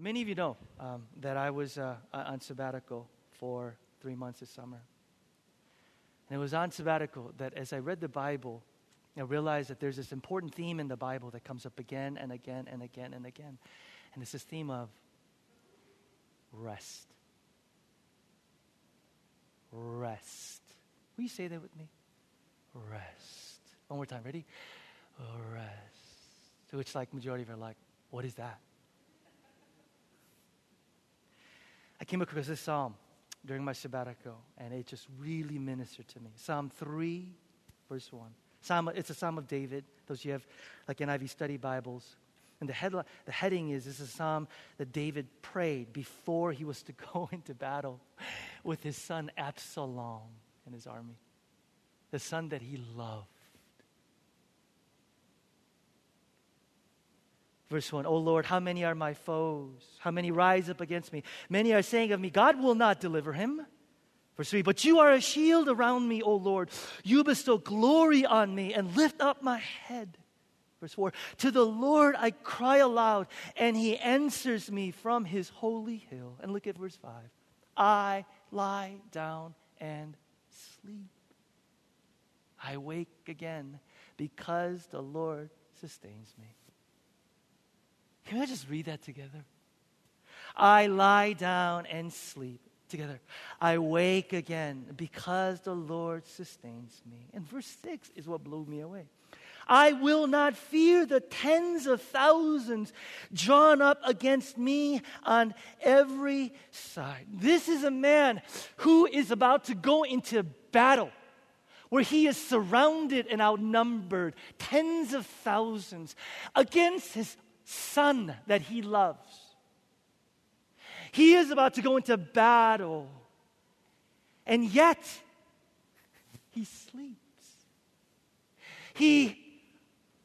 many of you know um, that I was uh, on sabbatical for three months this summer. And it was on sabbatical that as I read the Bible, I realized that there's this important theme in the Bible that comes up again and again and again and again. And it's this theme of rest. Rest. Will you say that with me? Rest. One more time. Ready? Rest. To which, like, majority of you are like, what is that? I came across this psalm during my sabbatical, and it just really ministered to me. Psalm 3, verse 1. Psalm, it's a psalm of David. Those of you have like NIV study Bibles. And the, headline, the heading is this is a psalm that David prayed before he was to go into battle with his son Absalom and his army, the son that he loved. Verse 1 O Lord, how many are my foes? How many rise up against me? Many are saying of me, God will not deliver him. Verse 3 But you are a shield around me, O Lord. You bestow glory on me and lift up my head. Verse 4 To the Lord I cry aloud, and he answers me from his holy hill. And look at verse 5 I lie down and sleep. I wake again because the Lord sustains me. Can I just read that together? I lie down and sleep together. I wake again because the Lord sustains me. And verse 6 is what blew me away. I will not fear the tens of thousands drawn up against me on every side. This is a man who is about to go into battle where he is surrounded and outnumbered, tens of thousands, against his son that he loves. He is about to go into battle, and yet he sleeps. He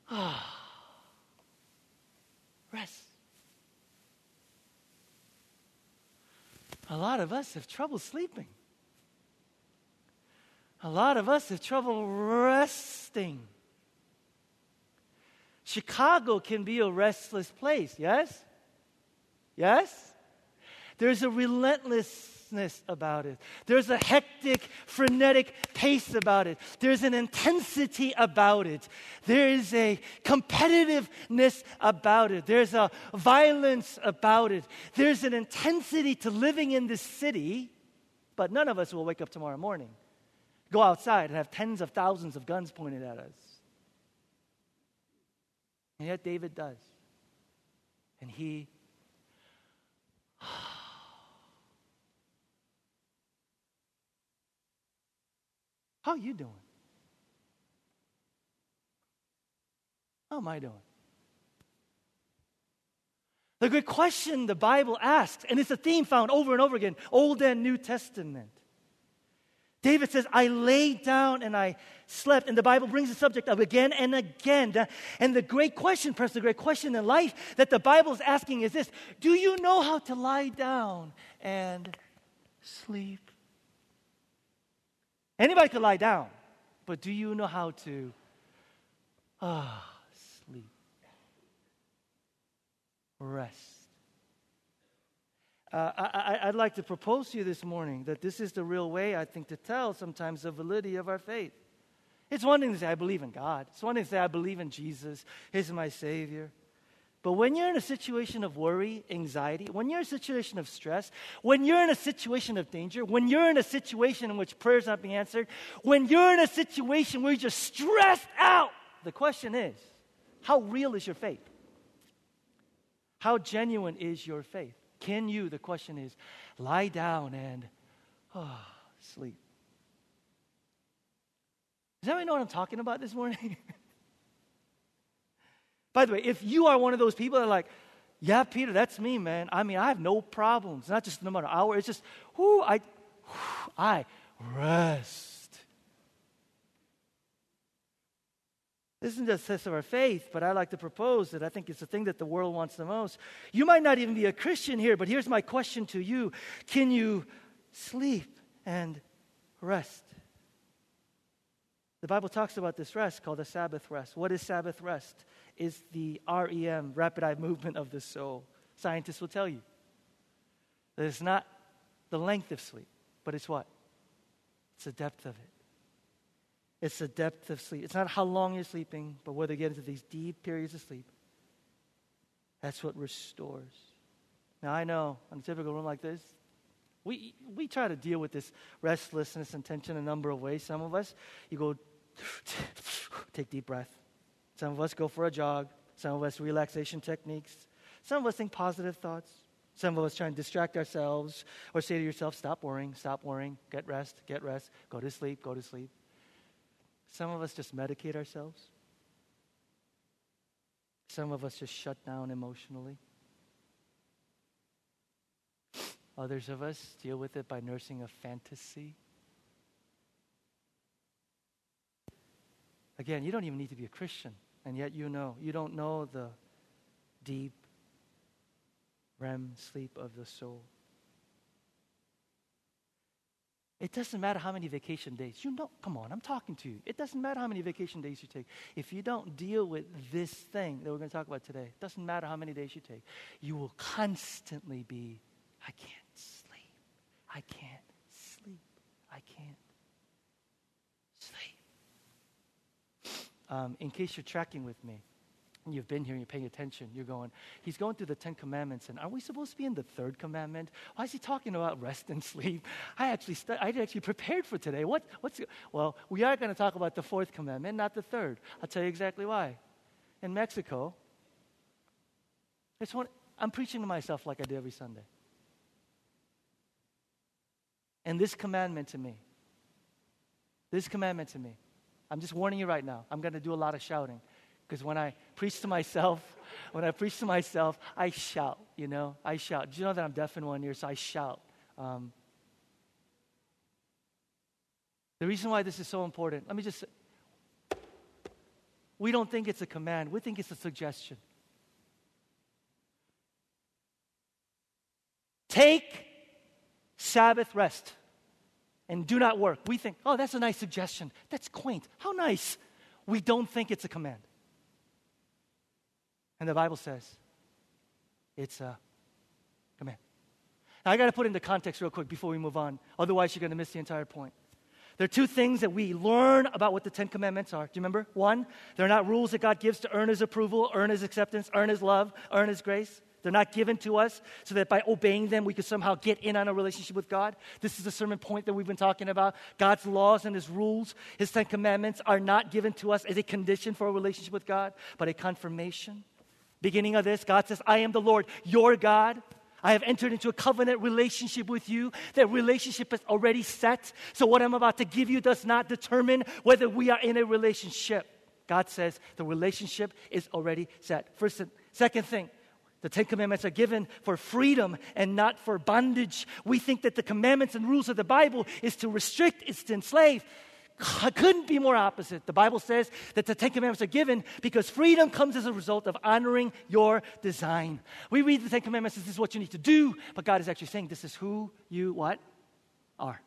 ah, rests. A lot of us have trouble sleeping. A lot of us have trouble resting. Chicago can be a restless place, yes? Yes? There's a relentlessness about it. There's a hectic, frenetic pace about it. There's an intensity about it. There is a competitiveness about it. There's a violence about it. There's an intensity to living in this city, but none of us will wake up tomorrow morning, go outside, and have tens of thousands of guns pointed at us. And yet David does. And he. How are you doing? How am I doing? The great question the Bible asks, and it's a theme found over and over again, Old and New Testament. David says, I lay down and I slept. And the Bible brings the subject up again and again. And the great question, perhaps the great question in life that the Bible is asking is this Do you know how to lie down and sleep? Anybody could lie down, but do you know how to ah, sleep? Rest. Uh, I, would like to propose to you this morning that this is the real way, I think, to tell sometimes the validity of our faith. It's one thing to say, I believe in God. It's one thing to say, I believe in Jesus. He's my Savior. But when you're in a situation of worry, anxiety, when you're in a situation of stress, when you're in a situation of danger, when you're in a situation in which prayer's not being answered, when you're in a situation where you're just stressed out, the question is, how real is your faith? How genuine is your faith? Can you, the question is, lie down and oh, sleep? Does anybody know what I'm talking about this morning? By the way, if you are one of those people that are like, yeah, Peter, that's me, man. I mean, I have no problems. Not just no matter hour. It's just, whoo, I, I rest. This isn't a test of our faith, but I like to propose that I think it's the thing that the world wants the most. You might not even be a Christian here, but here's my question to you Can you sleep and rest? The Bible talks about this rest called the Sabbath rest. What is Sabbath rest? Is the REM, rapid eye movement of the soul. Scientists will tell you that it's not the length of sleep, but it's what? It's the depth of it. It's the depth of sleep. It's not how long you're sleeping, but whether you get into these deep periods of sleep. That's what restores. Now, I know in a typical room like this, we, we try to deal with this restlessness and tension a number of ways. Some of us, you go, take deep breath. Some of us go for a jog. Some of us, relaxation techniques. Some of us think positive thoughts. Some of us try and distract ourselves or say to yourself, stop worrying, stop worrying, get rest, get rest, go to sleep, go to sleep. Some of us just medicate ourselves. Some of us just shut down emotionally. Others of us deal with it by nursing a fantasy. Again, you don't even need to be a Christian, and yet you know. You don't know the deep REM sleep of the soul. It doesn't matter how many vacation days. You know, come on, I'm talking to you. It doesn't matter how many vacation days you take. If you don't deal with this thing that we're going to talk about today, it doesn't matter how many days you take. You will constantly be, I can't sleep. I can't sleep. I can't sleep. Um, in case you're tracking with me, you've been here and you're paying attention, you're going, he's going through the Ten Commandments, and are we supposed to be in the third commandment? Why is he talking about rest and sleep? I actually, stu- I actually prepared for today. What, what's, well, we are going to talk about the fourth commandment, not the third. I'll tell you exactly why. In Mexico, it's one, I'm preaching to myself like I do every Sunday. And this commandment to me, this commandment to me, I'm just warning you right now, I'm going to do a lot of shouting. Because when I preach to myself, when I preach to myself, I shout, you know, I shout. Do you know that I'm deaf in one ear, so I shout. Um, the reason why this is so important, let me just we don't think it's a command, we think it's a suggestion. Take Sabbath rest and do not work. We think, oh, that's a nice suggestion. That's quaint. How nice. We don't think it's a command. And the Bible says it's uh, a command. Now, I got to put into context real quick before we move on. Otherwise, you're going to miss the entire point. There are two things that we learn about what the Ten Commandments are. Do you remember? One, they're not rules that God gives to earn His approval, earn His acceptance, earn His love, earn His grace. They're not given to us so that by obeying them we could somehow get in on a relationship with God. This is the sermon point that we've been talking about. God's laws and His rules, His Ten Commandments are not given to us as a condition for a relationship with God, but a confirmation beginning of this, God says, I am the Lord, your God. I have entered into a covenant relationship with you. That relationship is already set. So, what I'm about to give you does not determine whether we are in a relationship. God says the relationship is already set. First and second thing, the Ten Commandments are given for freedom and not for bondage. We think that the commandments and rules of the Bible is to restrict, it's to enslave couldn't be more opposite. The Bible says that the Ten Commandments are given because freedom comes as a result of honoring your design. We read the Ten Commandments as this is what you need to do, but God is actually saying this is who you what are.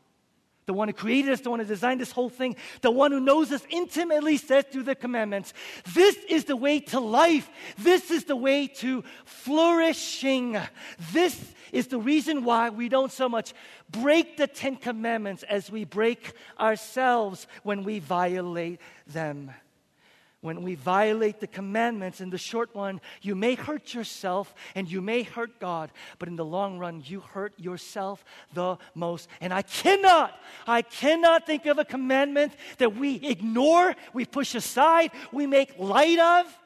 The one who created us, the one who designed this whole thing, the one who knows us intimately says through the commandments, this is the way to life. This is the way to flourishing. This is the reason why we don't so much break the Ten Commandments as we break ourselves when we violate them. When we violate the commandments, in the short one, you may hurt yourself and you may hurt God, but in the long run, you hurt yourself the most. And I cannot, I cannot think of a commandment that we ignore, we push aside, we make light of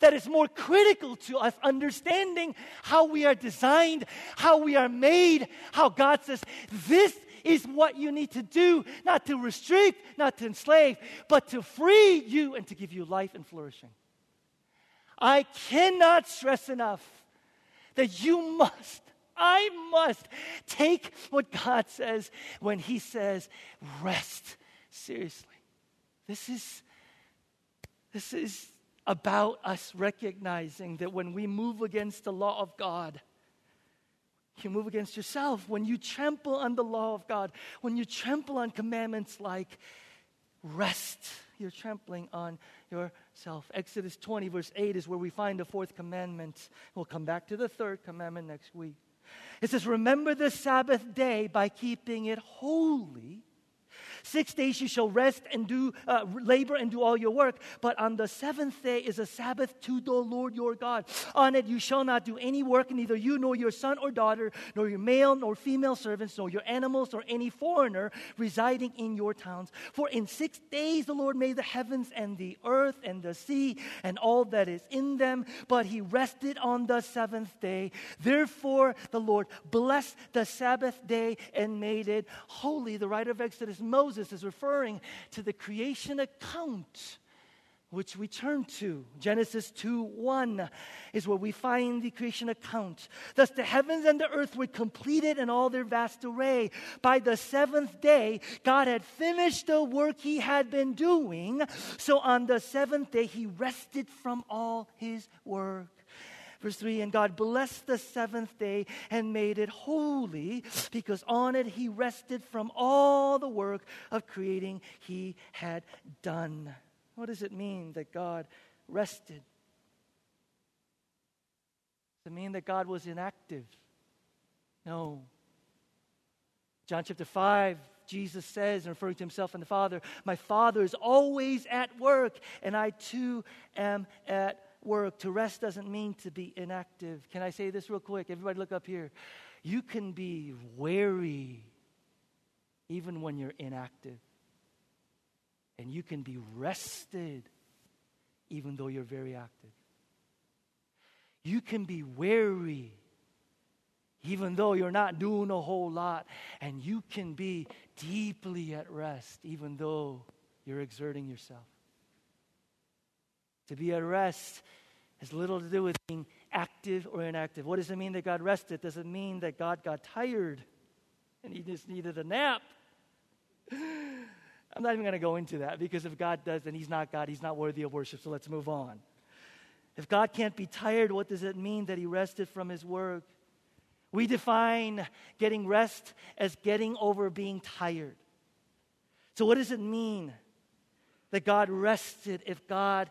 that is more critical to us understanding how we are designed, how we are made, how God says, this is what you need to do, not to restrict, not to enslave, but to free you and to give you life and flourishing. I cannot stress enough that you must, I must take what God says when He says, rest seriously. This is, this is about us recognizing that when we move against the law of God, you move against yourself. When you trample on the law of God, when you trample on commandments like rest, you're trampling on yourself. Exodus 20, verse 8 is where we find the fourth commandment. We'll come back to the third commandment next week. It says, Remember the Sabbath day by keeping it holy. Six days you shall rest and do uh, labor and do all your work, but on the seventh day is a Sabbath to the Lord your God. On it you shall not do any work, neither you nor your son or daughter, nor your male nor female servants, nor your animals, nor any foreigner residing in your towns. For in six days the Lord made the heavens and the earth and the sea and all that is in them, but he rested on the seventh day. Therefore the Lord blessed the Sabbath day and made it holy. The writer of Exodus, Moses, Moses is referring to the creation account which we turn to. Genesis 2 1 is where we find the creation account. Thus, the heavens and the earth were completed in all their vast array. By the seventh day, God had finished the work he had been doing. So, on the seventh day, he rested from all his work. Verse 3 And God blessed the seventh day and made it holy, because on it he rested from all the work of creating he had done. What does it mean that God rested? Does it mean that God was inactive? No. John chapter 5, Jesus says, referring to himself and the Father, My Father is always at work, and I too am at work. To rest doesn't mean to be inactive. Can I say this real quick? Everybody, look up here. You can be weary even when you're inactive, and you can be rested even though you're very active. You can be weary even though you're not doing a whole lot, and you can be deeply at rest even though you're exerting yourself. To be at rest has little to do with being active or inactive. What does it mean that God rested? Does it mean that God got tired and he just needed a nap? I'm not even going to go into that because if God does, then he's not God. He's not worthy of worship. So let's move on. If God can't be tired, what does it mean that he rested from his work? We define getting rest as getting over being tired. So, what does it mean that God rested if God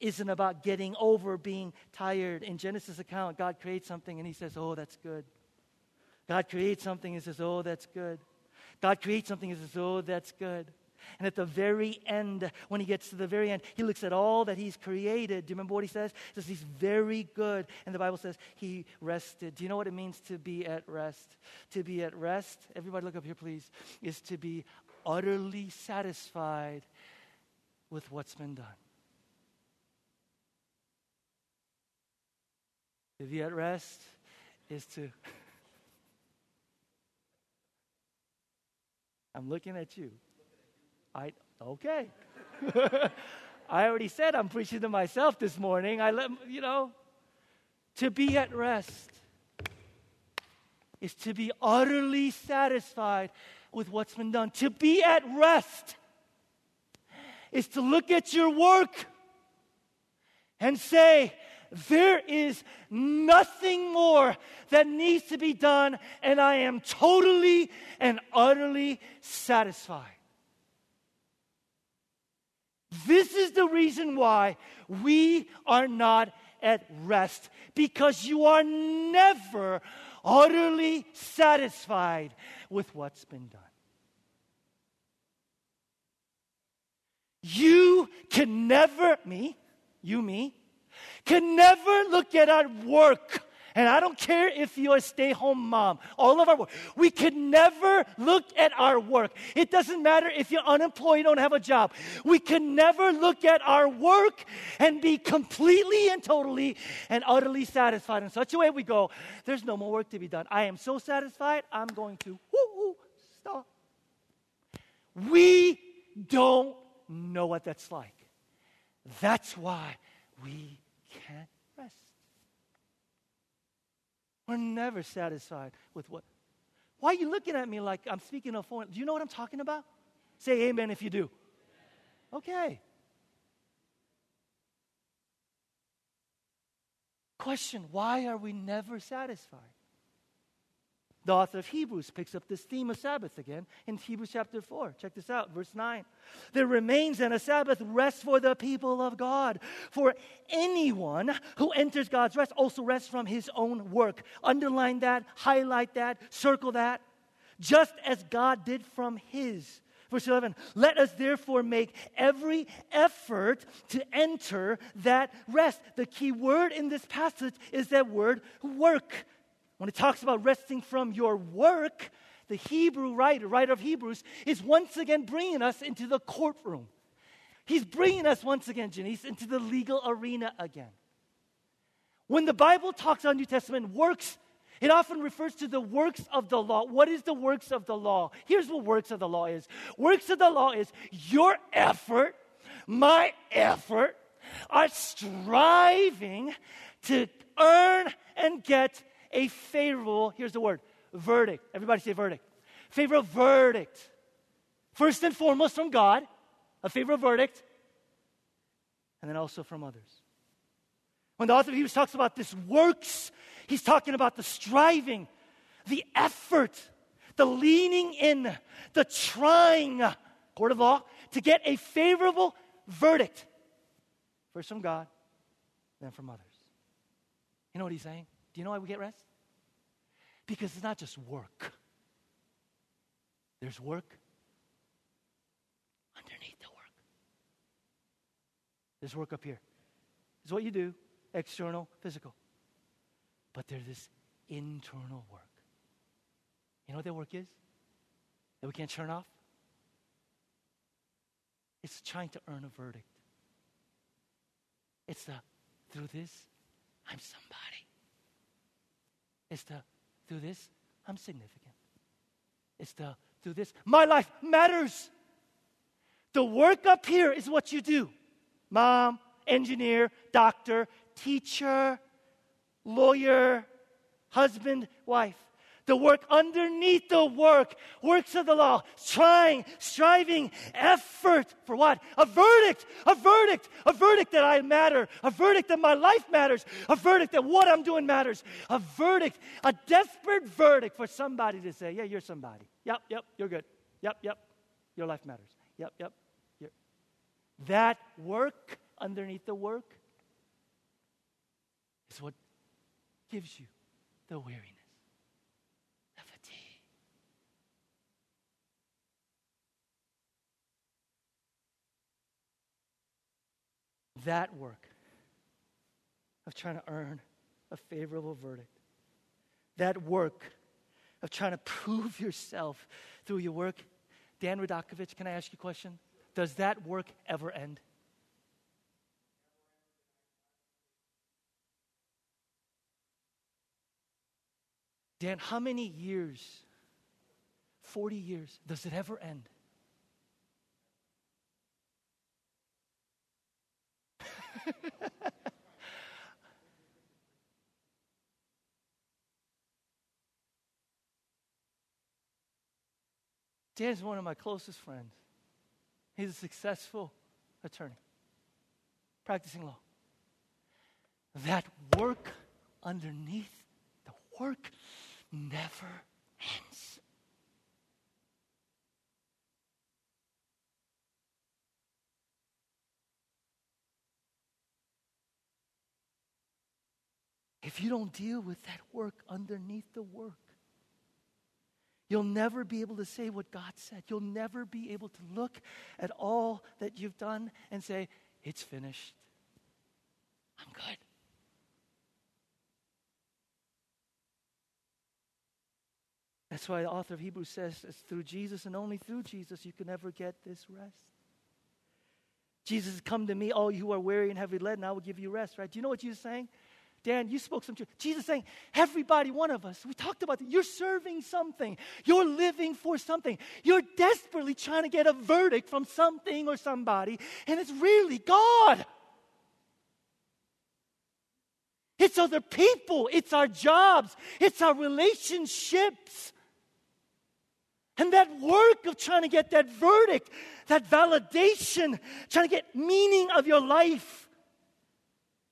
isn't about getting over being tired. In Genesis account, God creates something and he says, "Oh, that's good." God creates something and says, "Oh, that's good." God creates something and says, "Oh, that's good." And at the very end, when he gets to the very end, he looks at all that he's created. Do you remember what he says? He says he's very good. And the Bible says he rested. Do you know what it means to be at rest? To be at rest, everybody look up here, please, is to be utterly satisfied with what's been done. To be at rest is to. I'm looking at you. I okay. I already said I'm preaching to myself this morning. I let you know. To be at rest is to be utterly satisfied with what's been done. To be at rest is to look at your work and say, there is nothing more that needs to be done, and I am totally and utterly satisfied. This is the reason why we are not at rest, because you are never utterly satisfied with what's been done. You can never, me, you, me, can never look at our work. And I don't care if you're a stay home mom, all of our work. We can never look at our work. It doesn't matter if you're unemployed, don't have a job. We can never look at our work and be completely and totally and utterly satisfied. In such a way, we go, there's no more work to be done. I am so satisfied, I'm going to stop. We don't know what that's like. That's why we can't rest. We're never satisfied with what. Why are you looking at me like I'm speaking a foreign? Do you know what I'm talking about? Say amen if you do. Okay. Question Why are we never satisfied? The author of Hebrews picks up this theme of Sabbath again in Hebrews chapter 4. Check this out, verse 9. There remains then a Sabbath rest for the people of God. For anyone who enters God's rest also rests from his own work. Underline that, highlight that, circle that. Just as God did from his. Verse 11, let us therefore make every effort to enter that rest. The key word in this passage is that word work. When it talks about resting from your work, the Hebrew writer, writer of Hebrews, is once again bringing us into the courtroom. He's bringing us once again, Janice, into the legal arena again. When the Bible talks about New Testament works, it often refers to the works of the law. What is the works of the law? Here's what works of the law is works of the law is your effort, my effort, are striving to earn and get a favorable, here's the word, verdict. Everybody say verdict. Favorable verdict. First and foremost from God, a favorable verdict, and then also from others. When the author of Hebrews talks about this works, he's talking about the striving, the effort, the leaning in, the trying, court of law, to get a favorable verdict. First from God, then from others. You know what he's saying? Do you know why we get rest? Because it's not just work, there's work underneath the work. There's work up here. It's what you do external, physical. But there's this internal work. You know what that work is? That we can't turn off? It's trying to earn a verdict. It's the, through this, I'm somebody is to, through this, I'm significant. It's to, through this, my life matters. The work up here is what you do mom, engineer, doctor, teacher, lawyer, husband, wife the work underneath the work, works of the law, trying, striving, effort for what? A verdict, a verdict, a verdict that I matter, a verdict that my life matters, a verdict that what I'm doing matters, a verdict, a desperate verdict for somebody to say, yeah, you're somebody. Yep, yep, you're good. Yep, yep, your life matters. Yep, yep. You're. That work underneath the work is what gives you the weariness. That work of trying to earn a favorable verdict, that work of trying to prove yourself through your work, Dan Radakovich, can I ask you a question? Does that work ever end? Dan, how many years, 40 years, does it ever end? Dan's one of my closest friends. He's a successful attorney, practicing law. That work underneath the work never ends. If you don't deal with that work underneath the work, you'll never be able to say what God said. You'll never be able to look at all that you've done and say, It's finished. I'm good. That's why the author of Hebrews says it's through Jesus and only through Jesus you can ever get this rest. Jesus, come to me, all you who are weary and heavy laden, I will give you rest, right? Do you know what Jesus saying? Dan, you spoke some truth. Jesus saying, everybody, one of us, we talked about that. You're serving something. You're living for something. You're desperately trying to get a verdict from something or somebody, and it's really God. It's other people. It's our jobs. It's our relationships. And that work of trying to get that verdict, that validation, trying to get meaning of your life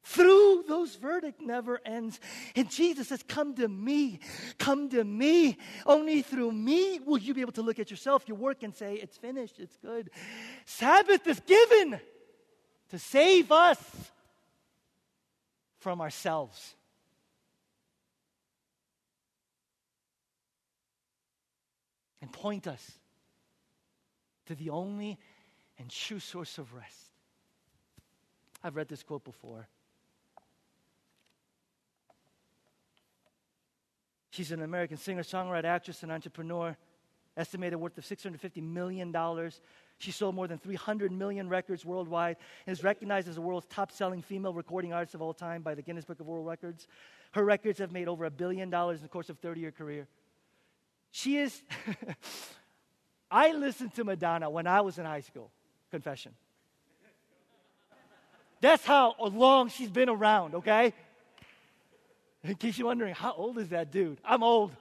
through those verdict never ends. And Jesus says, Come to me, come to me. Only through me will you be able to look at yourself, your work, and say, It's finished, it's good. Sabbath is given to save us from ourselves. And point us to the only and true source of rest. I've read this quote before. She's an American singer, songwriter, actress, and entrepreneur, estimated worth of $650 million. She sold more than 300 million records worldwide and is recognized as the world's top selling female recording artist of all time by the Guinness Book of World Records. Her records have made over a billion dollars in the course of 30 year career. She is, I listened to Madonna when I was in high school, confession. That's how long she's been around, okay? In case you're wondering, how old is that dude? I'm old.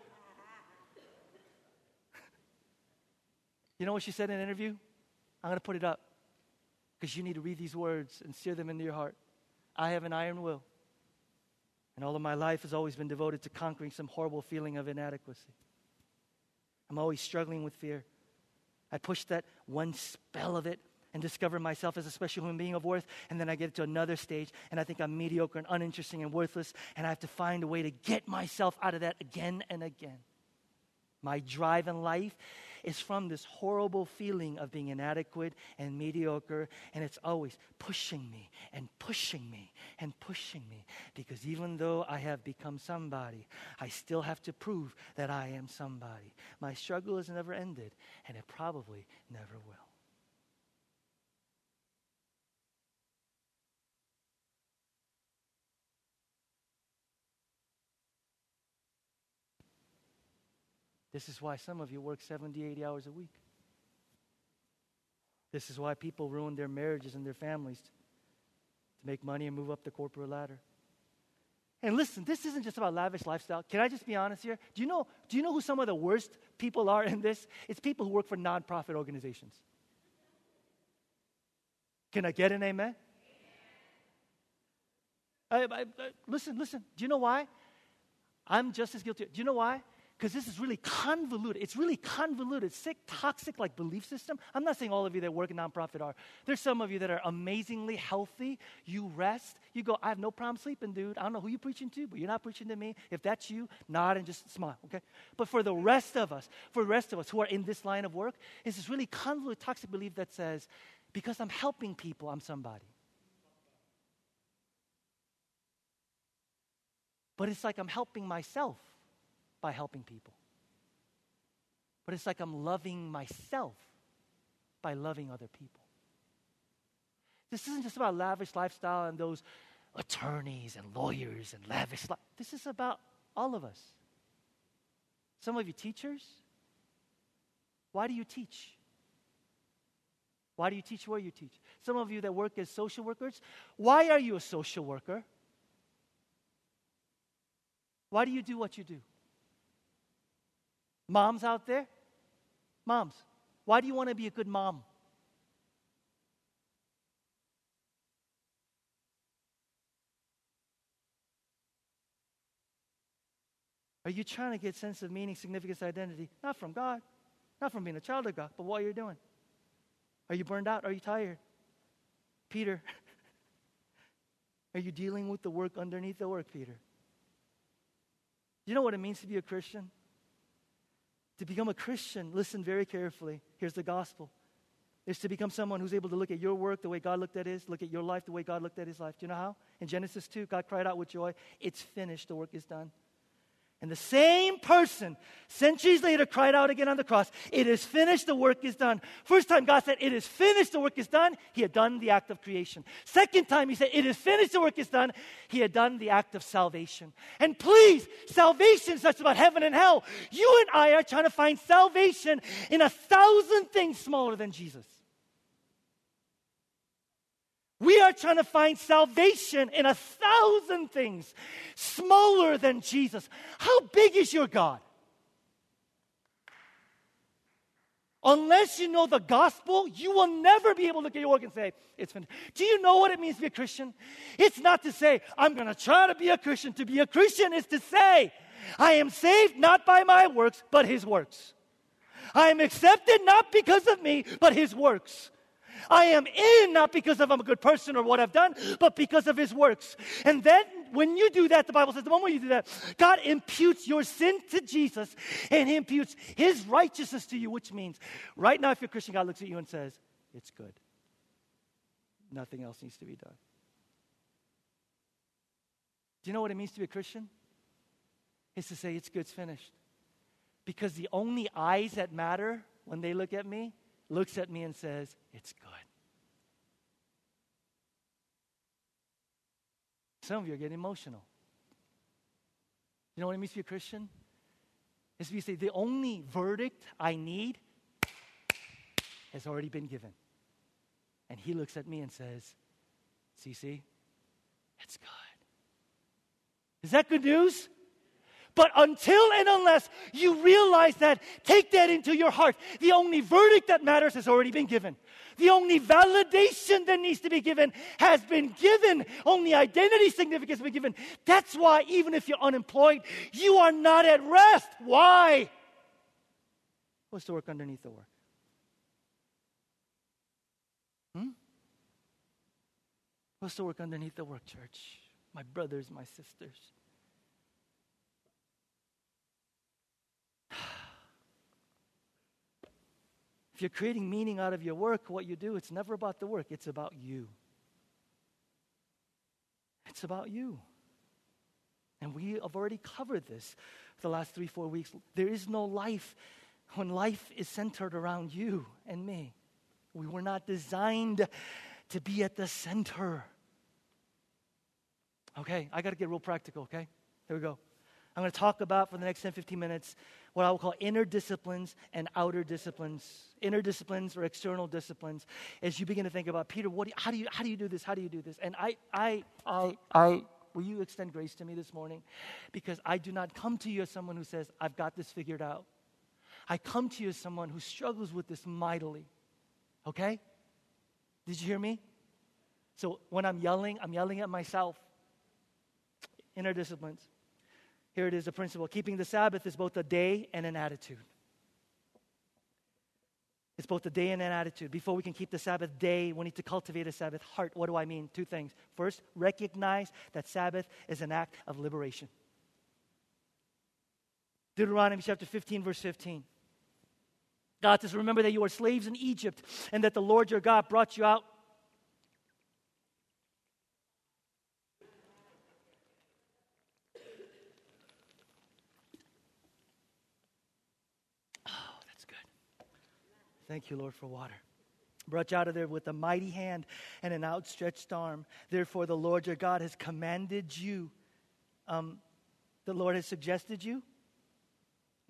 You know what she said in an interview? I'm going to put it up because you need to read these words and sear them into your heart. I have an iron will, and all of my life has always been devoted to conquering some horrible feeling of inadequacy. I'm always struggling with fear. I push that one spell of it and discover myself as a special human being of worth. And then I get to another stage and I think I'm mediocre and uninteresting and worthless. And I have to find a way to get myself out of that again and again. My drive in life is from this horrible feeling of being inadequate and mediocre. And it's always pushing me and pushing me and pushing me. Because even though I have become somebody, I still have to prove that I am somebody. My struggle has never ended, and it probably never will. This is why some of you work 70, 80 hours a week. This is why people ruin their marriages and their families to make money and move up the corporate ladder. And listen, this isn't just about lavish lifestyle. Can I just be honest here? Do you know, do you know who some of the worst people are in this? It's people who work for nonprofit organizations. Can I get an amen? I, I, I, listen, listen. Do you know why? I'm just as guilty. Do you know why? Because this is really convoluted. It's really convoluted, sick, toxic like belief system. I'm not saying all of you that work in nonprofit are. There's some of you that are amazingly healthy. You rest. You go, I have no problem sleeping, dude. I don't know who you're preaching to, but you're not preaching to me. If that's you, nod and just smile, okay? But for the rest of us, for the rest of us who are in this line of work, it's this really convoluted, toxic belief that says, because I'm helping people, I'm somebody. But it's like I'm helping myself by helping people. But it's like I'm loving myself by loving other people. This isn't just about lavish lifestyle and those attorneys and lawyers and lavish life. This is about all of us. Some of you teachers, why do you teach? Why do you teach where you teach? Some of you that work as social workers, why are you a social worker? Why do you do what you do? Moms out there? Moms, why do you want to be a good mom? Are you trying to get sense of meaning, significance, identity? Not from God, not from being a child of God, but what you're doing. Are you burned out? Are you tired? Peter, are you dealing with the work underneath the work, Peter? Do you know what it means to be a Christian? To become a Christian, listen very carefully. Here's the gospel. Is to become someone who's able to look at your work the way God looked at his, look at your life the way God looked at his life. Do you know how? In Genesis 2, God cried out with joy, It's finished, the work is done. And the same person, centuries later, cried out again on the cross, It is finished, the work is done. First time God said, It is finished, the work is done, he had done the act of creation. Second time he said, It is finished, the work is done, he had done the act of salvation. And please, salvation is not about heaven and hell. You and I are trying to find salvation in a thousand things smaller than Jesus. We are trying to find salvation in a thousand things smaller than Jesus. How big is your God? Unless you know the gospel, you will never be able to look at your work and say, it's finished. Do you know what it means to be a Christian? It's not to say, I'm going to try to be a Christian. To be a Christian is to say, I am saved not by my works, but his works. I am accepted not because of me, but his works. I am in not because of I'm a good person or what I've done, but because of his works. And then when you do that, the Bible says the moment you do that, God imputes your sin to Jesus and he imputes his righteousness to you, which means right now, if you're a Christian, God looks at you and says, It's good. Nothing else needs to be done. Do you know what it means to be a Christian? It's to say, It's good, it's finished. Because the only eyes that matter when they look at me looks at me and says, It's good. Some of you are getting emotional. You know what it means to be a Christian? It's to say, the only verdict I need has already been given. And he looks at me and says, CC, it's good. Is that good news? But until and unless you realize that, take that into your heart. The only verdict that matters has already been given. The only validation that needs to be given has been given. Only identity significance has been given. That's why, even if you're unemployed, you are not at rest. Why? What's the work underneath the work? Hmm? What's the work underneath the work, church? My brothers, my sisters. If you're creating meaning out of your work, what you do, it's never about the work, it's about you. It's about you. And we have already covered this the last three, four weeks. There is no life when life is centered around you and me. We were not designed to be at the center. Okay, I got to get real practical, okay? Here we go. I'm going to talk about for the next 10, 15 minutes what I will call inner disciplines and outer disciplines. Inner disciplines or external disciplines. As you begin to think about, Peter, what do you, how, do you, how do you do this? How do you do this? And I, I, I, I, will you extend grace to me this morning? Because I do not come to you as someone who says, I've got this figured out. I come to you as someone who struggles with this mightily. Okay? Did you hear me? So when I'm yelling, I'm yelling at myself. Inner disciplines. Here it is a principle. Keeping the Sabbath is both a day and an attitude. It's both a day and an attitude. Before we can keep the Sabbath day, we need to cultivate a Sabbath heart. What do I mean? Two things. First, recognize that Sabbath is an act of liberation. Deuteronomy chapter 15, verse 15. God says, Remember that you were slaves in Egypt, and that the Lord your God brought you out Thank you, Lord, for water. Brought you out of there with a mighty hand and an outstretched arm. Therefore, the Lord your God has commanded you. Um, the Lord has suggested you,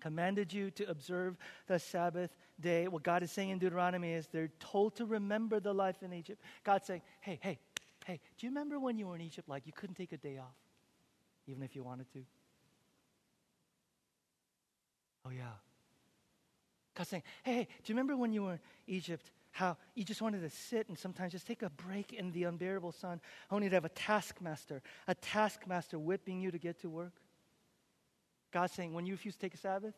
commanded you to observe the Sabbath day. What God is saying in Deuteronomy is they're told to remember the life in Egypt. God's saying, hey, hey, hey, do you remember when you were in Egypt? Like you couldn't take a day off, even if you wanted to? Oh, yeah. God's saying, hey, do you remember when you were in Egypt? How you just wanted to sit and sometimes just take a break in the unbearable sun, I only to have a taskmaster, a taskmaster whipping you to get to work? God's saying, when you refuse to take a Sabbath,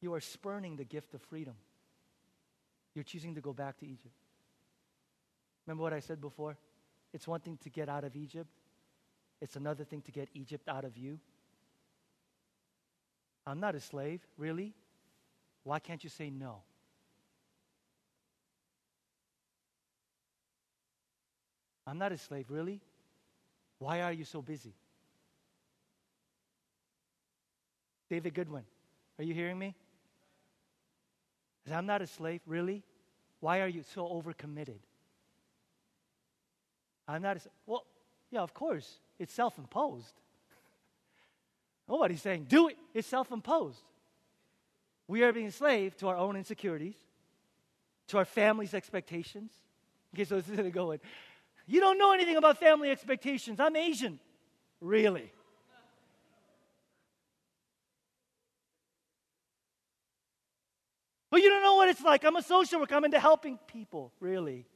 you are spurning the gift of freedom. You're choosing to go back to Egypt. Remember what I said before? It's one thing to get out of Egypt, it's another thing to get Egypt out of you. I'm not a slave, really. Why can't you say no? I'm not a slave, really? Why are you so busy? David Goodwin, are you hearing me? I'm not a slave, really? Why are you so overcommitted? I'm not a well, yeah, of course, it's self-imposed. Nobody's saying do it. It's self-imposed. We are being enslaved to our own insecurities, to our family's expectations. Okay, so this is going, you don't know anything about family expectations. I'm Asian. Really? But you don't know what it's like. I'm a social worker. I'm into helping people, really.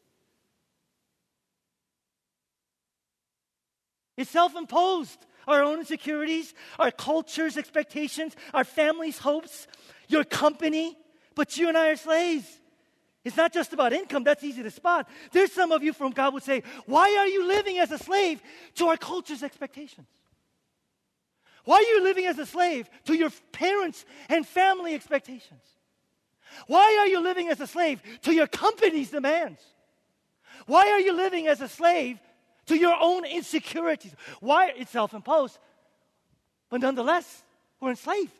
It's self imposed. Our own insecurities, our culture's expectations, our family's hopes, your company. But you and I are slaves. It's not just about income, that's easy to spot. There's some of you from God would say, Why are you living as a slave to our culture's expectations? Why are you living as a slave to your parents' and family expectations? Why are you living as a slave to your company's demands? Why are you living as a slave to your own insecurities. Why? It's self imposed. But nonetheless, we're enslaved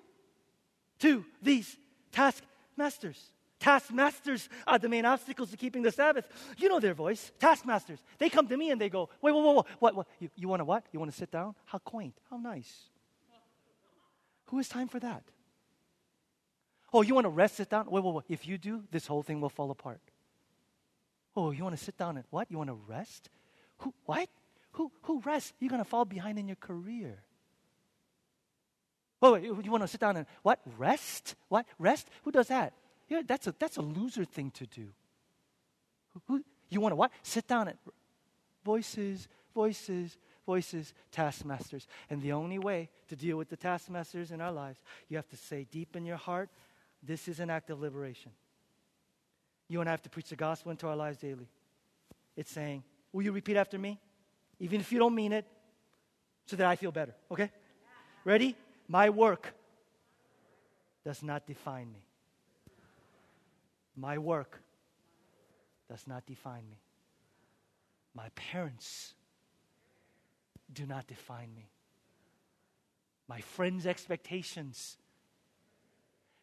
to these taskmasters. Taskmasters are the main obstacles to keeping the Sabbath. You know their voice. Taskmasters. They come to me and they go, wait, wait, wait, wait. What, what? You, you want to what? You want to sit down? How quaint. How nice. Who has time for that? Oh, you want to rest, sit down? Wait, wait, wait. If you do, this whole thing will fall apart. Oh, you want to sit down and what? You want to rest? Who, what? Who, who rests? You're going to fall behind in your career. Oh, wait, you want to sit down and what? Rest? What? Rest? Who does that? Yeah, that's a, that's a loser thing to do. Who, you want to what? Sit down and voices, voices, voices, taskmasters. And the only way to deal with the taskmasters in our lives, you have to say deep in your heart, this is an act of liberation. You and I have to preach the gospel into our lives daily. It's saying, Will you repeat after me? Even if you don't mean it, so that I feel better, okay? Ready? My work does not define me. My work does not define me. My parents do not define me. My friends' expectations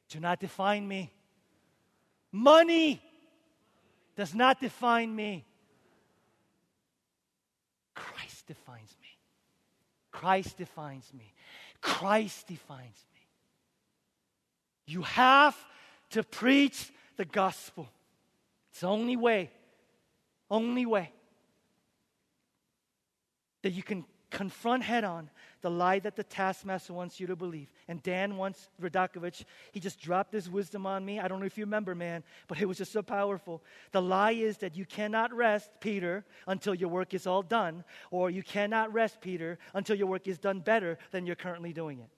do not define me. Money does not define me Christ defines me. Christ defines me. Christ defines me. You have to preach the gospel. It's the only way, only way that you can confront head on the lie that the taskmaster wants you to believe. And Dan once, Radakovich, he just dropped his wisdom on me. I don't know if you remember, man, but it was just so powerful. The lie is that you cannot rest, Peter, until your work is all done, or you cannot rest, Peter, until your work is done better than you're currently doing it.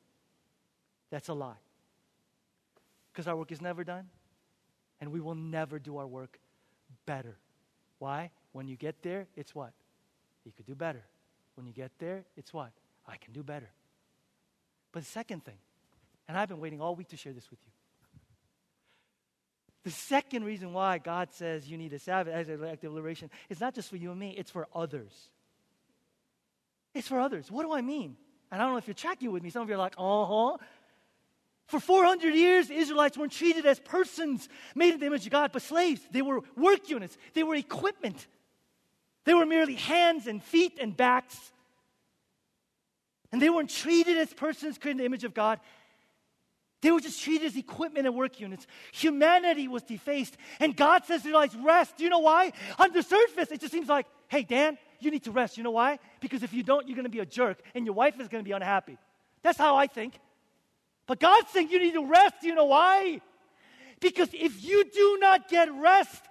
That's a lie. Because our work is never done, and we will never do our work better. Why? When you get there, it's what? You could do better. When you get there, it's what? I can do better. But the second thing, and I've been waiting all week to share this with you. The second reason why God says you need a Sabbath as an act of liberation is not just for you and me, it's for others. It's for others. What do I mean? And I don't know if you're tracking with me. Some of you are like, uh huh. For 400 years, Israelites weren't treated as persons made in the image of God, but slaves. They were work units, they were equipment. They were merely hands and feet and backs. And they weren't treated as persons created in the image of God. They were just treated as equipment and work units. Humanity was defaced. And God says to Israelites, rest. Do you know why? On the surface, it just seems like, hey, Dan, you need to rest. You know why? Because if you don't, you're going to be a jerk and your wife is going to be unhappy. That's how I think. But God's saying you need to rest. Do you know why? Because if you do not get rest,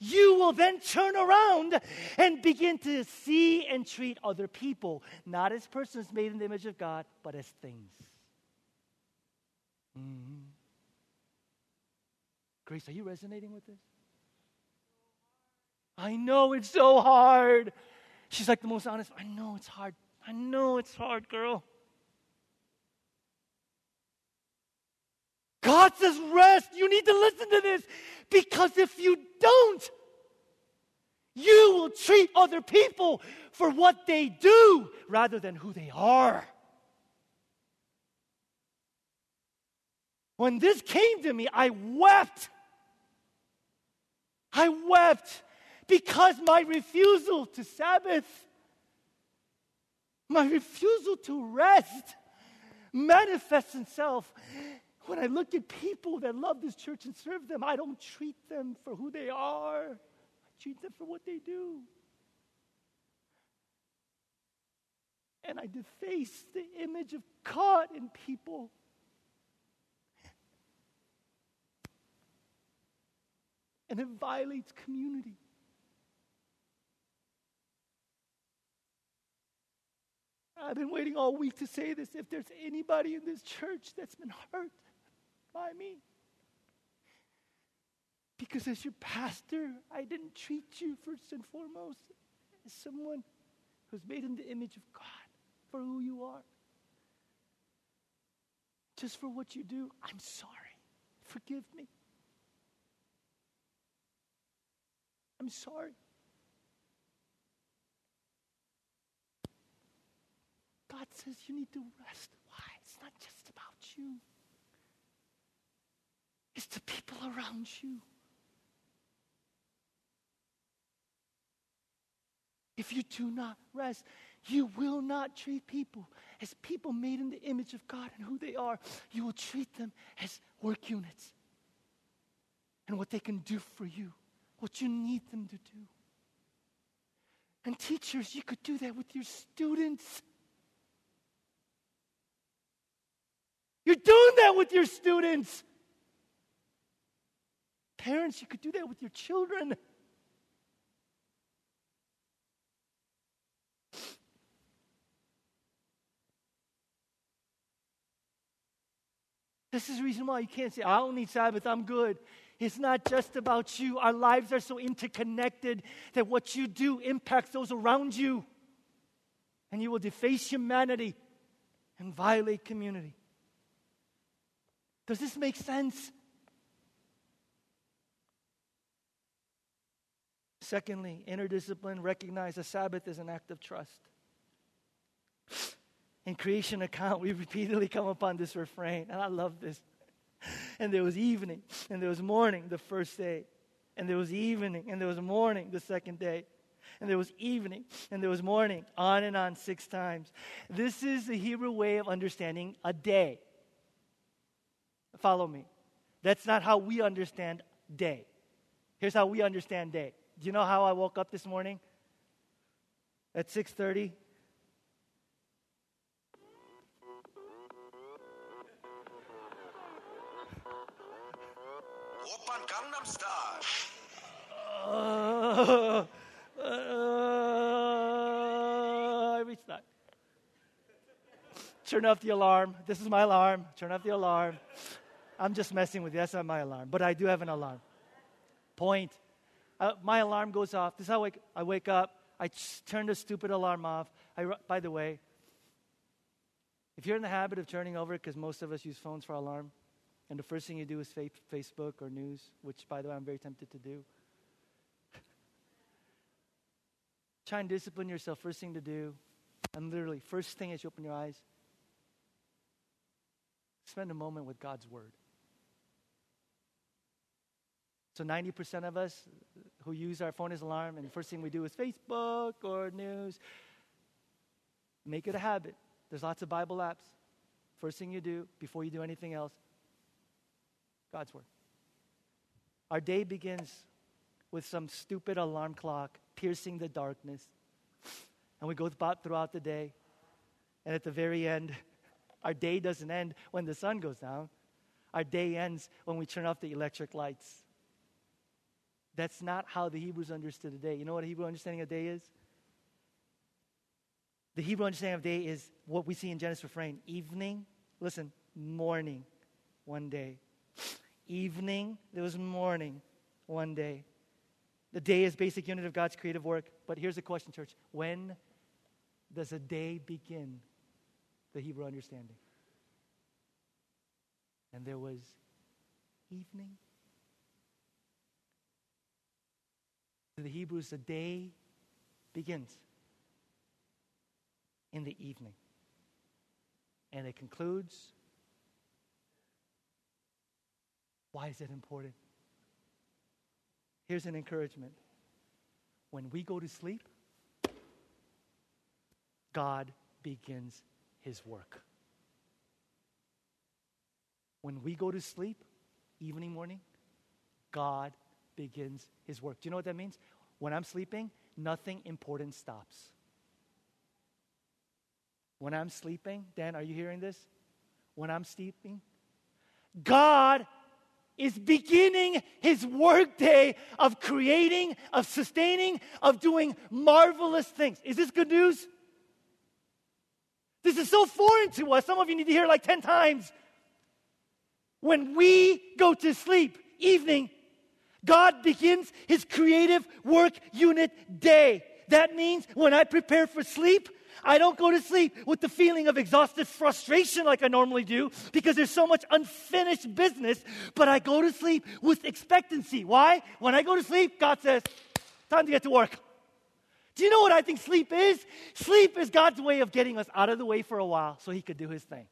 you will then turn around and begin to see and treat other people not as persons made in the image of God, but as things. Mm-hmm. Grace, are you resonating with this? I know it's so hard. She's like the most honest. I know it's hard. I know it's hard, girl. God says, rest. You need to listen to this because if you don't, you will treat other people for what they do rather than who they are. When this came to me, I wept. I wept because my refusal to Sabbath, my refusal to rest, manifests itself when I look at people that love this church and serve them, I don't treat them for who they are, I treat them for what they do. And I deface the image of God in people. and it violates community. I've been waiting all week to say this. If there's anybody in this church that's been hurt by me, because as your pastor, I didn't treat you first and foremost as someone who's made in the image of God for who you are. Just for what you do, I'm sorry. Forgive me. I'm sorry. God says you need to rest. Why? It's not just about you, it's the people around you. If you do not rest, you will not treat people as people made in the image of God and who they are. You will treat them as work units and what they can do for you, what you need them to do. And teachers, you could do that with your students. You're doing that with your students. Parents, you could do that with your children. This is the reason why you can't say, I don't need Sabbath, I'm good. It's not just about you. Our lives are so interconnected that what you do impacts those around you. And you will deface humanity and violate community. Does this make sense? Secondly, interdiscipline recognize a Sabbath as an act of trust. In creation account, we repeatedly come upon this refrain, and I love this. And there was evening, and there was morning the first day, and there was evening, and there was morning the second day, and there was evening, and there was morning, on and on six times. This is the Hebrew way of understanding a day. Follow me. That's not how we understand day. Here's how we understand day. Do you know how I woke up this morning? At 6:30. Oppan Gangnam Style. Uh, uh, I reached that. Turn off the alarm. This is my alarm. Turn off the alarm. I'm just messing with you. That's not my alarm. But I do have an alarm. Point. Uh, my alarm goes off. This is how I wake, I wake up. I turn the stupid alarm off. I, by the way, if you're in the habit of turning over, because most of us use phones for alarm, and the first thing you do is fa- Facebook or news, which, by the way, I'm very tempted to do. Try and discipline yourself. First thing to do, and literally, first thing as you open your eyes, spend a moment with God's Word. So 90% of us who use our phone as alarm, and the first thing we do is Facebook or news. Make it a habit. There's lots of Bible apps. First thing you do before you do anything else, God's Word. Our day begins with some stupid alarm clock piercing the darkness. And we go about throughout the day. And at the very end, our day doesn't end when the sun goes down. Our day ends when we turn off the electric lights. That's not how the Hebrews understood a day. You know what a Hebrew understanding of day is? The Hebrew understanding of day is what we see in Genesis refrain evening, listen, morning, one day. Evening, there was morning, one day. The day is basic unit of God's creative work. But here's the question, church. When does a day begin? The Hebrew understanding. And there was evening, To the Hebrews, the day begins in the evening. And it concludes. Why is it important? Here's an encouragement. When we go to sleep, God begins his work. When we go to sleep, evening, morning, God begins his work. Do you know what that means? When I'm sleeping, nothing important stops. When I'm sleeping, Dan, are you hearing this? When I'm sleeping, God is beginning his workday of creating, of sustaining, of doing marvelous things. Is this good news? This is so foreign to us. Some of you need to hear it like 10 times. When we go to sleep, evening, God begins his creative work unit day. That means when I prepare for sleep, I don't go to sleep with the feeling of exhausted frustration like I normally do because there's so much unfinished business, but I go to sleep with expectancy. Why? When I go to sleep, God says, time to get to work. Do you know what I think sleep is? Sleep is God's way of getting us out of the way for a while so he could do his thing.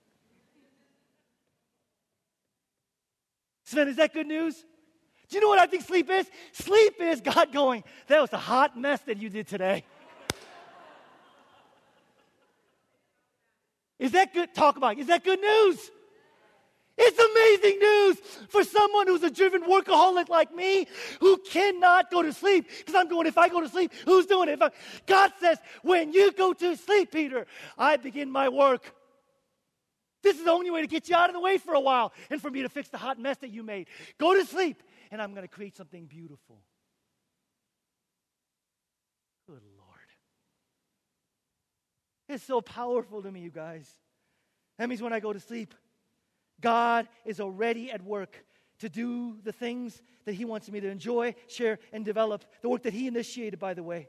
Sven, is that good news? Do you know what I think sleep is? Sleep is God going, that was a hot mess that you did today. Is that good? Talk about it. Is that good news? It's amazing news for someone who's a driven workaholic like me who cannot go to sleep. Because I'm going, if I go to sleep, who's doing it? God says, when you go to sleep, Peter, I begin my work. This is the only way to get you out of the way for a while and for me to fix the hot mess that you made. Go to sleep, and I'm going to create something beautiful. Good Lord. it's so powerful to me, you guys. That means when I go to sleep, God is already at work to do the things that He wants me to enjoy, share, and develop. The work that He initiated, by the way.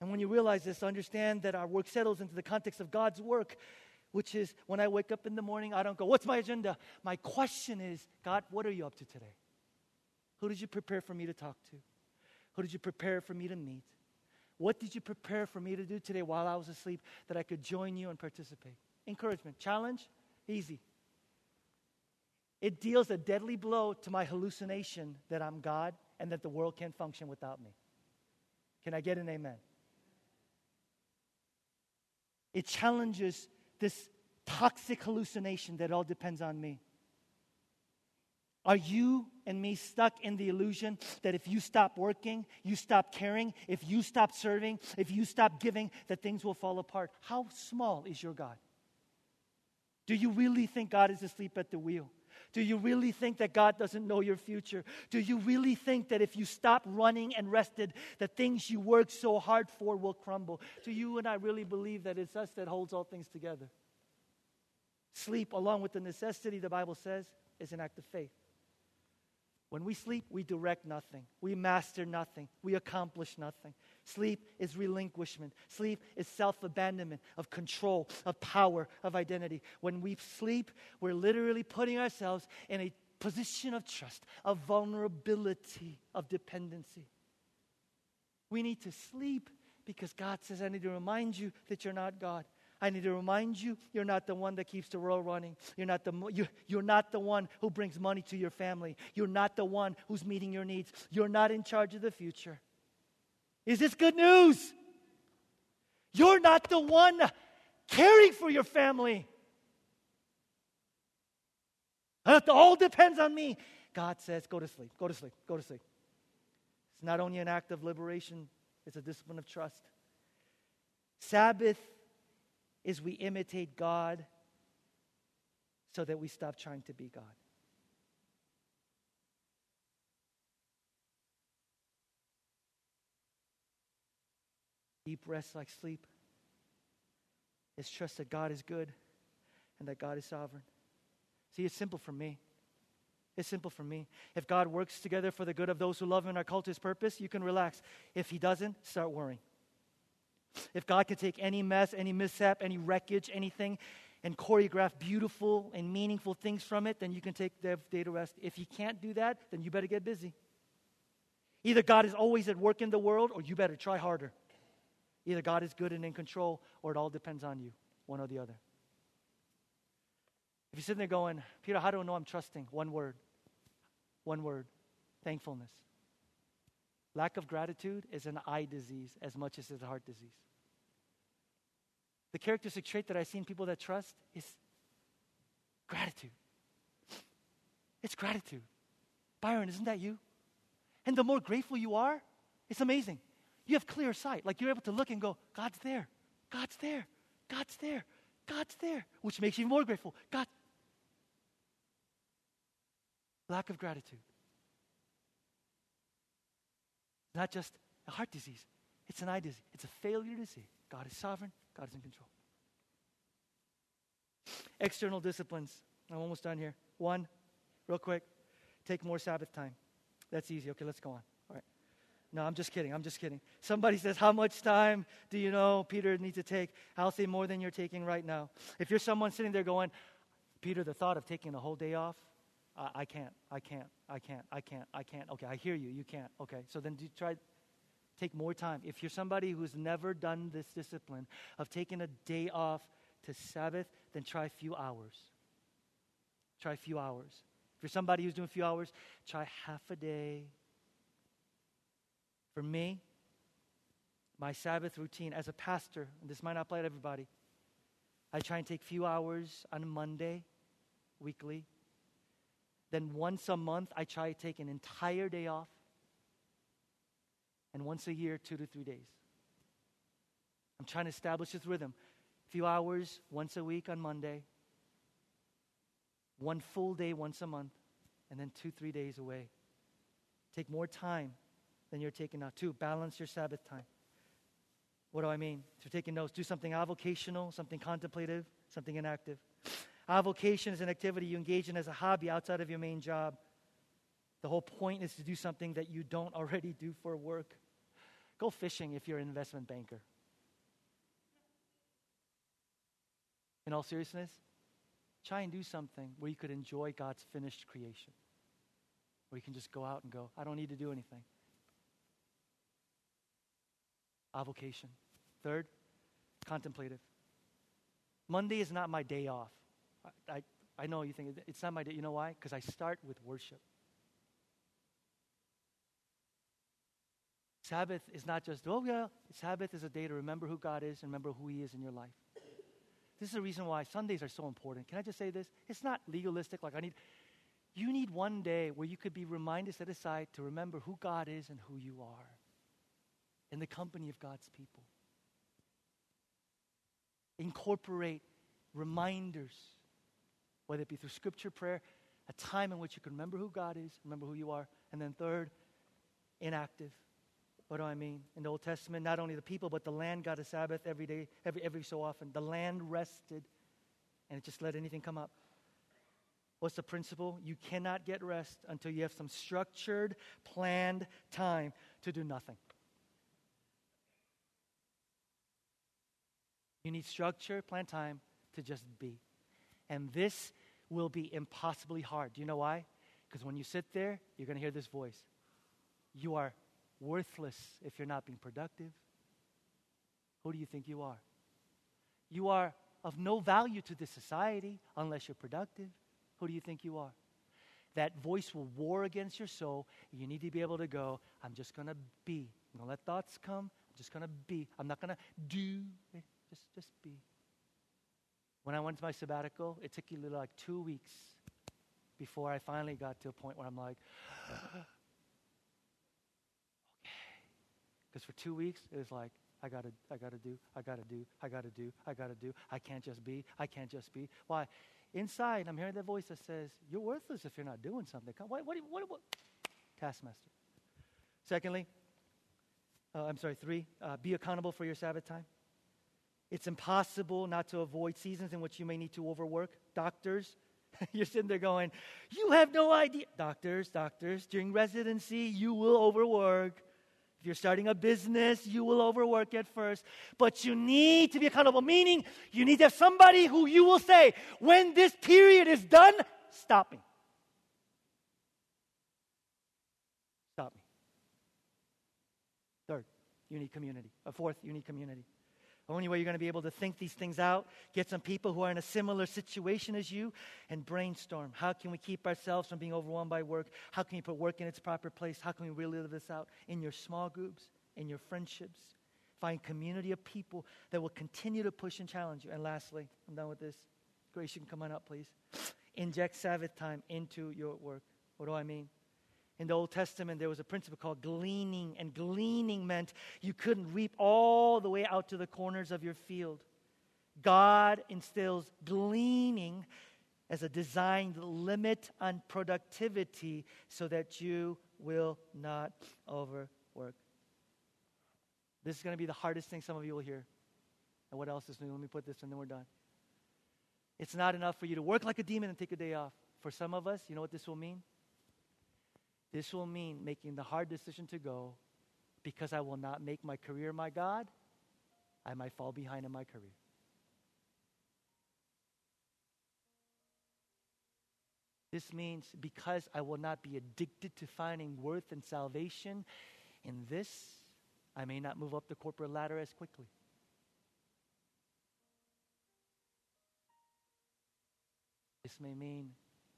And when you realize this, understand that our work settles into the context of God's work, which is when I wake up in the morning, I don't go, What's my agenda? My question is, God, what are you up to today? Who did you prepare for me to talk to? Who did you prepare for me to meet? What did you prepare for me to do today while I was asleep that I could join you and participate? Encouragement. Challenge? Easy. It deals a deadly blow to my hallucination that I'm God and that the world can't function without me. Can I get an amen? It challenges this toxic hallucination that all depends on me. Are you and me stuck in the illusion that if you stop working, you stop caring, if you stop serving, if you stop giving, that things will fall apart? How small is your God? Do you really think God is asleep at the wheel? Do you really think that God doesn't know your future? Do you really think that if you stop running and rested, the things you worked so hard for will crumble? Do you and I really believe that it's us that holds all things together? Sleep, along with the necessity, the Bible says, is an act of faith. When we sleep, we direct nothing. We master nothing. We accomplish nothing. Sleep is relinquishment. Sleep is self abandonment of control, of power, of identity. When we sleep, we're literally putting ourselves in a position of trust, of vulnerability, of dependency. We need to sleep because God says, I need to remind you that you're not God. I need to remind you, you're not the one that keeps the world running. You're not the, you're, you're not the one who brings money to your family. You're not the one who's meeting your needs. You're not in charge of the future. Is this good news? You're not the one caring for your family. It all depends on me. God says, go to sleep, go to sleep, go to sleep. It's not only an act of liberation, it's a discipline of trust. Sabbath is we imitate God so that we stop trying to be God. Deep rest like sleep is trust that God is good and that God is sovereign. See, it's simple for me. It's simple for me. If God works together for the good of those who love Him and are called to His purpose, you can relax. If He doesn't, start worrying. If God can take any mess, any mishap, any wreckage, anything, and choreograph beautiful and meaningful things from it, then you can take the day to rest. If He can't do that, then you better get busy. Either God is always at work in the world, or you better try harder. Either God is good and in control, or it all depends on you, one or the other. If you're sitting there going, Peter, how do I know I'm trusting? One word. One word thankfulness. Lack of gratitude is an eye disease as much as it's a heart disease. The characteristic trait that I see in people that trust is gratitude. It's gratitude. Byron, isn't that you? And the more grateful you are, it's amazing. You have clear sight. Like you're able to look and go, God's there. God's there. God's there. God's there. Which makes you more grateful. God. Lack of gratitude. Not just a heart disease, it's an eye disease. It's a failure to see. God is sovereign, God is in control. External disciplines. I'm almost done here. One, real quick, take more Sabbath time. That's easy. Okay, let's go on. No, I'm just kidding. I'm just kidding. Somebody says, How much time do you know Peter needs to take? I'll say more than you're taking right now. If you're someone sitting there going, Peter, the thought of taking a whole day off, I, I can't, I can't, I can't, I can't, I can't. Okay, I hear you. You can't. Okay, so then do try take more time. If you're somebody who's never done this discipline of taking a day off to Sabbath, then try a few hours. Try a few hours. If you're somebody who's doing a few hours, try half a day. For me, my Sabbath routine as a pastor, and this might not apply to everybody, I try and take a few hours on Monday, weekly. Then once a month, I try to take an entire day off. And once a year, two to three days. I'm trying to establish this rhythm. A few hours once a week on Monday, one full day once a month, and then two, three days away. Take more time than you're taking now. Two, balance your Sabbath time. What do I mean? If you're taking notes, do something avocational, something contemplative, something inactive. Avocation is an activity you engage in as a hobby outside of your main job. The whole point is to do something that you don't already do for work. Go fishing if you're an investment banker. In all seriousness, try and do something where you could enjoy God's finished creation. Where you can just go out and go, I don't need to do anything. Avocation. Third, contemplative. Monday is not my day off. I, I, I know you think it's not my day. You know why? Because I start with worship. Sabbath is not just, oh, yeah, Sabbath is a day to remember who God is and remember who He is in your life. This is the reason why Sundays are so important. Can I just say this? It's not legalistic, like I need. You need one day where you could be reminded, set aside to remember who God is and who you are in the company of God's people. Incorporate reminders, whether it be through scripture, prayer, a time in which you can remember who God is, remember who you are. And then, third, inactive. What do I mean? In the Old Testament, not only the people, but the land got a Sabbath every day, every, every so often. The land rested, and it just let anything come up. What's the principle? You cannot get rest until you have some structured, planned time to do nothing. You need structure, plan, time to just be. And this will be impossibly hard. Do you know why? Because when you sit there, you're going to hear this voice. You are worthless if you're not being productive. Who do you think you are? You are of no value to this society unless you're productive. Who do you think you are? That voice will war against your soul. You need to be able to go, I'm just going to be. I'm going to let thoughts come. I'm just going to be. I'm not going to do. Just, just be. When I went to my sabbatical, it took you like two weeks before I finally got to a point where I'm like, okay. Because for two weeks, it was like, I gotta, I gotta do, I gotta do, I gotta do, I gotta do. I can't just be, I can't just be. Why? Inside, I'm hearing that voice that says, You're worthless if you're not doing something. What, what, what, what? Taskmaster. Secondly, uh, I'm sorry, three, uh, be accountable for your Sabbath time. It's impossible not to avoid seasons in which you may need to overwork. Doctors, you're sitting there going, You have no idea. Doctors, doctors, during residency, you will overwork. If you're starting a business, you will overwork at first, but you need to be accountable, meaning you need to have somebody who you will say, when this period is done, stop me. Stop me. Third, you need community. A fourth, you need community. The only way you're going to be able to think these things out, get some people who are in a similar situation as you, and brainstorm. How can we keep ourselves from being overwhelmed by work? How can we put work in its proper place? How can we really live this out in your small groups, in your friendships? Find community of people that will continue to push and challenge you. And lastly, I'm done with this. Grace, you can come on up, please. Inject Sabbath time into your work. What do I mean? In the Old Testament, there was a principle called gleaning, and gleaning meant you couldn't reap all the way out to the corners of your field. God instills gleaning as a designed limit on productivity so that you will not overwork. This is going to be the hardest thing some of you will hear. And what else is new? Let me put this and then we're done. It's not enough for you to work like a demon and take a day off. For some of us, you know what this will mean? This will mean making the hard decision to go because I will not make my career my God. I might fall behind in my career. This means because I will not be addicted to finding worth and salvation in this, I may not move up the corporate ladder as quickly. This may mean,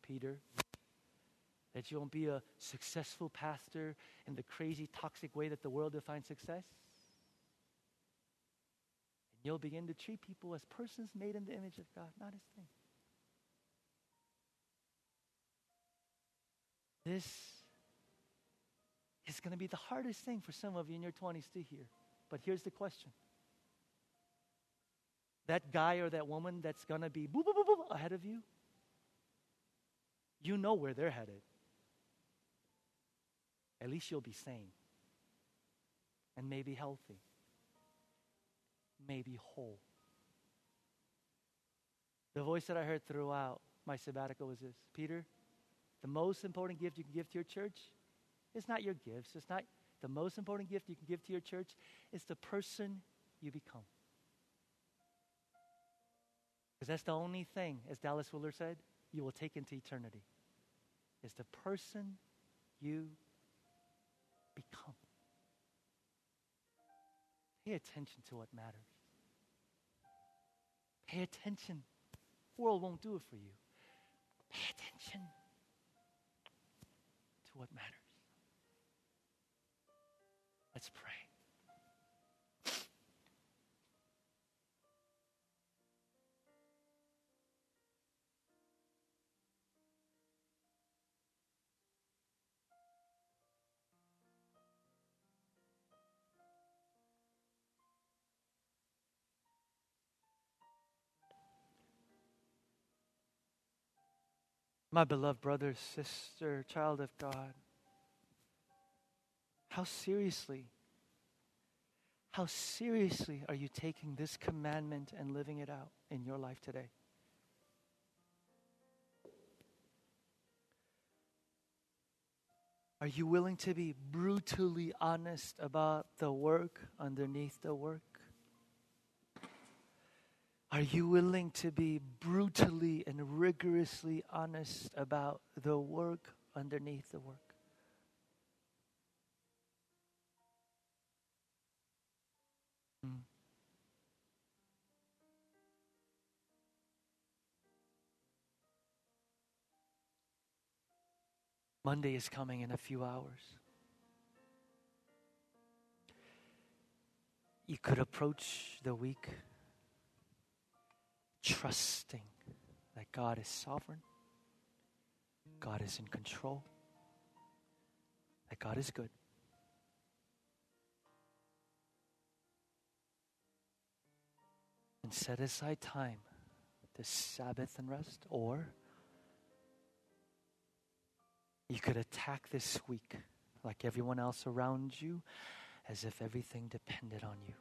Peter, that you won't be a successful pastor in the crazy, toxic way that the world defines success. And you'll begin to treat people as persons made in the image of God, not as things. This is going to be the hardest thing for some of you in your 20s to hear. But here's the question that guy or that woman that's going to be boop, boop, boop, boop, ahead of you, you know where they're headed. At least you'll be sane and maybe healthy, maybe whole. The voice that I heard throughout my sabbatical was this Peter, the most important gift you can give to your church is not your gifts. It's not the most important gift you can give to your church is the person you become. Because that's the only thing, as Dallas Willard said, you will take into eternity. Is the person you become. Pay attention to what matters. Pay attention. The world won't do it for you. Pay attention My beloved brother, sister, child of God, how seriously, how seriously are you taking this commandment and living it out in your life today? Are you willing to be brutally honest about the work underneath the work? Are you willing to be brutally and rigorously honest about the work underneath the work? Monday is coming in a few hours. You could approach the week trusting that God is sovereign, God is in control, that God is good. And set aside time to Sabbath and rest, or you could attack this week like everyone else around you as if everything depended on you.